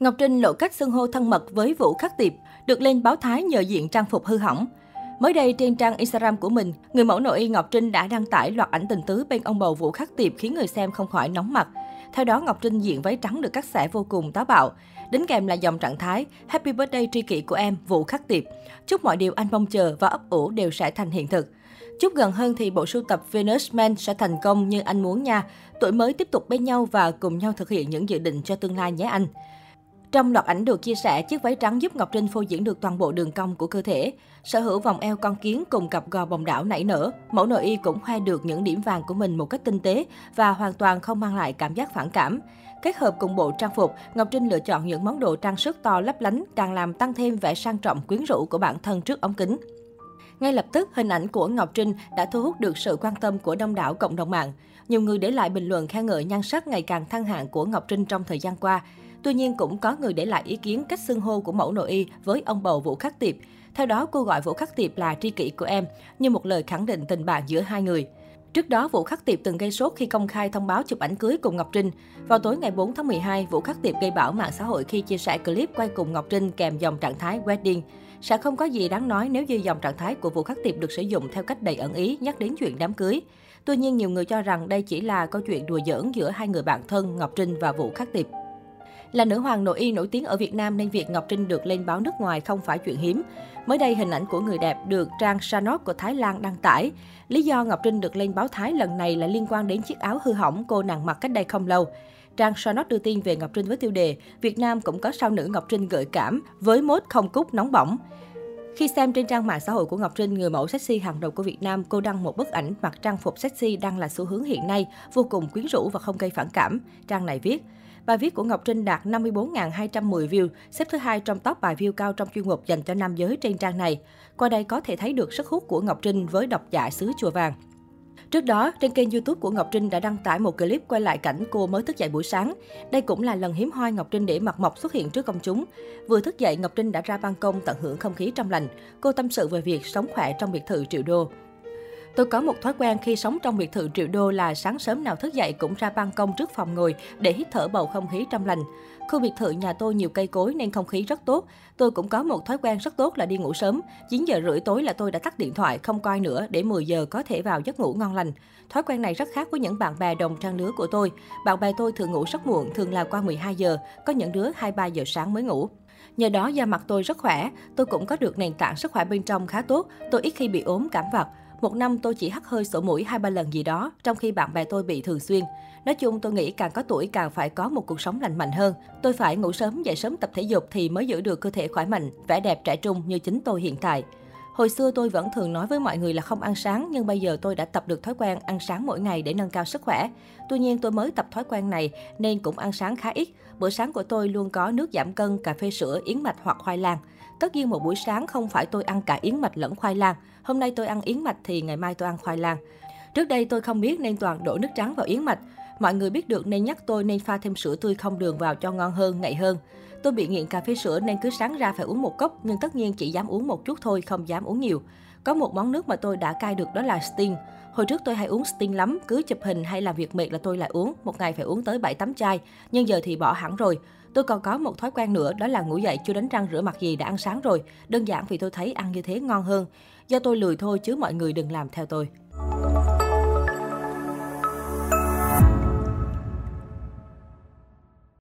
Ngọc Trinh lộ cách xưng hô thân mật với Vũ Khắc Tiệp, được lên báo thái nhờ diện trang phục hư hỏng. Mới đây trên trang Instagram của mình, người mẫu nội y Ngọc Trinh đã đăng tải loạt ảnh tình tứ bên ông bầu Vũ Khắc Tiệp khiến người xem không khỏi nóng mặt. Theo đó, Ngọc Trinh diện váy trắng được cắt xẻ vô cùng táo bạo. Đính kèm là dòng trạng thái Happy birthday tri kỷ của em Vũ Khắc Tiệp. Chúc mọi điều anh mong chờ và ấp ủ đều sẽ thành hiện thực. Chúc gần hơn thì bộ sưu tập Venus Man sẽ thành công như anh muốn nha. Tuổi mới tiếp tục bên nhau và cùng nhau thực hiện những dự định cho tương lai nhé anh. Trong loạt ảnh được chia sẻ, chiếc váy trắng giúp Ngọc Trinh phô diễn được toàn bộ đường cong của cơ thể. Sở hữu vòng eo con kiến cùng cặp gò bồng đảo nảy nở, mẫu nội y cũng khoe được những điểm vàng của mình một cách tinh tế và hoàn toàn không mang lại cảm giác phản cảm. Kết hợp cùng bộ trang phục, Ngọc Trinh lựa chọn những món đồ trang sức to lấp lánh càng làm tăng thêm vẻ sang trọng quyến rũ của bản thân trước ống kính. Ngay lập tức, hình ảnh của Ngọc Trinh đã thu hút được sự quan tâm của đông đảo cộng đồng mạng. Nhiều người để lại bình luận khen ngợi nhan sắc ngày càng thăng hạng của Ngọc Trinh trong thời gian qua. Tuy nhiên, cũng có người để lại ý kiến cách xưng hô của mẫu nội y với ông bầu Vũ Khắc Tiệp. Theo đó, cô gọi Vũ Khắc Tiệp là tri kỷ của em, như một lời khẳng định tình bạn giữa hai người. Trước đó, Vũ Khắc Tiệp từng gây sốt khi công khai thông báo chụp ảnh cưới cùng Ngọc Trinh. Vào tối ngày 4 tháng 12, Vũ Khắc Tiệp gây bão mạng xã hội khi chia sẻ clip quay cùng Ngọc Trinh kèm dòng trạng thái wedding. Sẽ không có gì đáng nói nếu như dòng trạng thái của Vũ Khắc Tiệp được sử dụng theo cách đầy ẩn ý nhắc đến chuyện đám cưới. Tuy nhiên, nhiều người cho rằng đây chỉ là câu chuyện đùa giỡn giữa hai người bạn thân Ngọc Trinh và Vũ Khắc Tiệp. Là nữ hoàng nội y nổi tiếng ở Việt Nam nên việc Ngọc Trinh được lên báo nước ngoài không phải chuyện hiếm. Mới đây, hình ảnh của người đẹp được trang Sanok của Thái Lan đăng tải. Lý do Ngọc Trinh được lên báo Thái lần này là liên quan đến chiếc áo hư hỏng cô nàng mặc cách đây không lâu. Trang Sanok đưa tin về Ngọc Trinh với tiêu đề Việt Nam cũng có sao nữ Ngọc Trinh gợi cảm với mốt không cúc nóng bỏng. Khi xem trên trang mạng xã hội của Ngọc Trinh, người mẫu sexy hàng đầu của Việt Nam, cô đăng một bức ảnh mặc trang phục sexy đang là xu hướng hiện nay, vô cùng quyến rũ và không gây phản cảm. Trang này viết, Bài viết của Ngọc Trinh đạt 54.210 view, xếp thứ hai trong top bài view cao trong chuyên mục dành cho nam giới trên trang này. Qua đây có thể thấy được sức hút của Ngọc Trinh với độc giả xứ chùa vàng. Trước đó, trên kênh YouTube của Ngọc Trinh đã đăng tải một clip quay lại cảnh cô mới thức dậy buổi sáng. Đây cũng là lần hiếm hoi Ngọc Trinh để mặt mộc xuất hiện trước công chúng. Vừa thức dậy, Ngọc Trinh đã ra ban công tận hưởng không khí trong lành. Cô tâm sự về việc sống khỏe trong biệt thự triệu đô. Tôi có một thói quen khi sống trong biệt thự triệu đô là sáng sớm nào thức dậy cũng ra ban công trước phòng ngồi để hít thở bầu không khí trong lành. Khu biệt thự nhà tôi nhiều cây cối nên không khí rất tốt. Tôi cũng có một thói quen rất tốt là đi ngủ sớm. 9 giờ rưỡi tối là tôi đã tắt điện thoại, không coi nữa để 10 giờ có thể vào giấc ngủ ngon lành. Thói quen này rất khác với những bạn bè đồng trang lứa của tôi. Bạn bè tôi thường ngủ rất muộn, thường là qua 12 giờ, có những đứa 2-3 giờ sáng mới ngủ. Nhờ đó da mặt tôi rất khỏe, tôi cũng có được nền tảng sức khỏe bên trong khá tốt, tôi ít khi bị ốm cảm vặt. Một năm tôi chỉ hắt hơi sổ mũi hai ba lần gì đó, trong khi bạn bè tôi bị thường xuyên. Nói chung tôi nghĩ càng có tuổi càng phải có một cuộc sống lành mạnh hơn. Tôi phải ngủ sớm, dậy sớm tập thể dục thì mới giữ được cơ thể khỏe mạnh, vẻ đẹp trẻ trung như chính tôi hiện tại. Hồi xưa tôi vẫn thường nói với mọi người là không ăn sáng, nhưng bây giờ tôi đã tập được thói quen ăn sáng mỗi ngày để nâng cao sức khỏe. Tuy nhiên tôi mới tập thói quen này nên cũng ăn sáng khá ít. Bữa sáng của tôi luôn có nước giảm cân, cà phê sữa, yến mạch hoặc khoai lang. Tất nhiên một buổi sáng không phải tôi ăn cả yến mạch lẫn khoai lang. Hôm nay tôi ăn yến mạch thì ngày mai tôi ăn khoai lang. Trước đây tôi không biết nên toàn đổ nước trắng vào yến mạch. Mọi người biết được nên nhắc tôi nên pha thêm sữa tươi không đường vào cho ngon hơn, ngậy hơn. Tôi bị nghiện cà phê sữa nên cứ sáng ra phải uống một cốc, nhưng tất nhiên chỉ dám uống một chút thôi, không dám uống nhiều. Có một món nước mà tôi đã cai được đó là Sting. Hồi trước tôi hay uống Sting lắm, cứ chụp hình hay làm việc mệt là tôi lại uống, một ngày phải uống tới 7-8 chai, nhưng giờ thì bỏ hẳn rồi. Tôi còn có một thói quen nữa đó là ngủ dậy chưa đánh răng rửa mặt gì đã ăn sáng rồi, đơn giản vì tôi thấy ăn như thế ngon hơn. Do tôi lười thôi chứ mọi người đừng làm theo tôi.